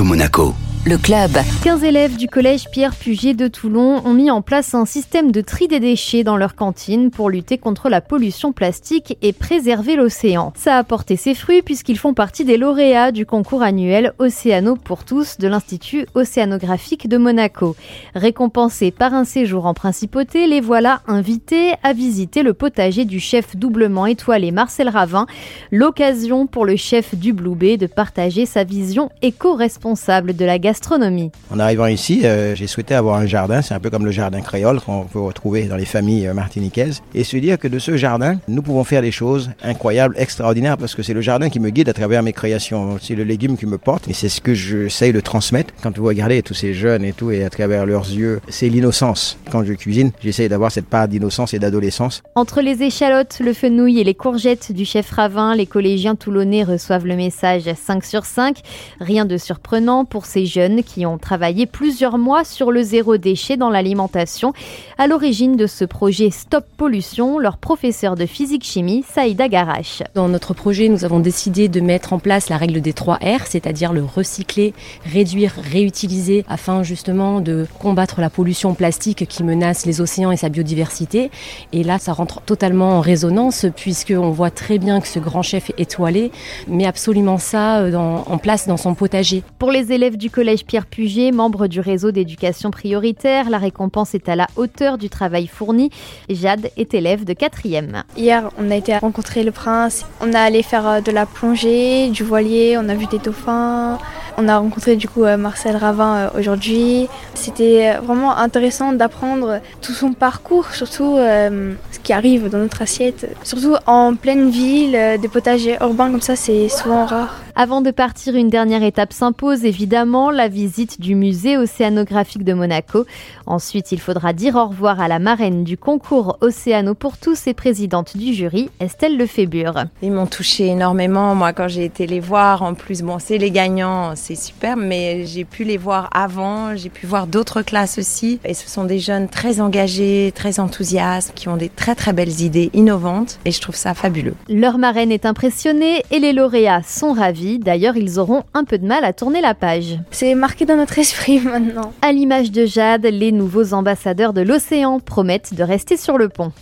Monaco. Le club. 15 élèves du collège Pierre Puget de Toulon ont mis en place un système de tri des déchets dans leur cantine pour lutter contre la pollution plastique et préserver l'océan. Ça a porté ses fruits puisqu'ils font partie des lauréats du concours annuel Océano pour tous de l'Institut océanographique de Monaco. Récompensés par un séjour en principauté, les voilà invités à visiter le potager du chef doublement étoilé Marcel Ravin, l'occasion pour le chef du Bay de partager sa vision éco-responsable de la gastronomie en arrivant ici, euh, j'ai souhaité avoir un jardin, c'est un peu comme le jardin créole qu'on peut retrouver dans les familles euh, martiniquaises, et se dire que de ce jardin, nous pouvons faire des choses incroyables, extraordinaires, parce que c'est le jardin qui me guide à travers mes créations, c'est le légume qui me porte, et c'est ce que j'essaye de transmettre. Quand vous regardez tous ces jeunes et tout, et à travers leurs yeux, c'est l'innocence. Quand je cuisine, j'essaye d'avoir cette part d'innocence et d'adolescence. Entre les échalotes, le fenouil et les courgettes du chef Ravin, les collégiens toulonnais reçoivent le message 5 sur 5. Rien de surprenant pour ces jeunes qui ont travaillé plusieurs mois sur le zéro déchet dans l'alimentation. À l'origine de ce projet Stop Pollution, leur professeur de physique-chimie, Saïda Garache. Dans notre projet, nous avons décidé de mettre en place la règle des 3 R, c'est-à-dire le recycler, réduire, réutiliser, afin justement de combattre la pollution plastique qui menace les océans et sa biodiversité. Et là, ça rentre totalement en résonance, puisqu'on voit très bien que ce grand chef étoilé met absolument ça euh, en place dans son potager. Pour les élèves du collège Pierre Puget, membre du réseau d'éducation prioritaire. La récompense est à la hauteur du travail fourni. Jade est élève de 4e. Hier, on a été rencontrer le prince. On a allé faire euh, de la plongée, du voilier, on a vu des dauphins. On a rencontré du coup euh, Marcel Ravin euh, aujourd'hui. C'était vraiment intéressant d'apprendre tout son parcours, surtout ce qui arrive dans notre assiette. Surtout en pleine ville, des potagers urbains comme ça, c'est souvent rare. Avant de partir, une dernière étape s'impose évidemment, la visite du musée océanographique de Monaco. Ensuite, il faudra dire au revoir à la marraine du concours Océano pour tous et présidente du jury, Estelle Lefébure. Ils m'ont touché énormément, moi, quand j'ai été les voir. En plus, bon, c'est les gagnants, c'est super, mais j'ai pu les voir avant, j'ai pu voir d'autres classes aussi. Et ce sont des jeunes très engagés, très enthousiastes, qui ont des très très belles idées innovantes, et je trouve ça fabuleux. Leur marraine est impressionnée et les lauréats sont ravis. D'ailleurs, ils auront un peu de mal à tourner la page. Marqué dans notre esprit maintenant. À l'image de Jade, les nouveaux ambassadeurs de l'océan promettent de rester sur le pont.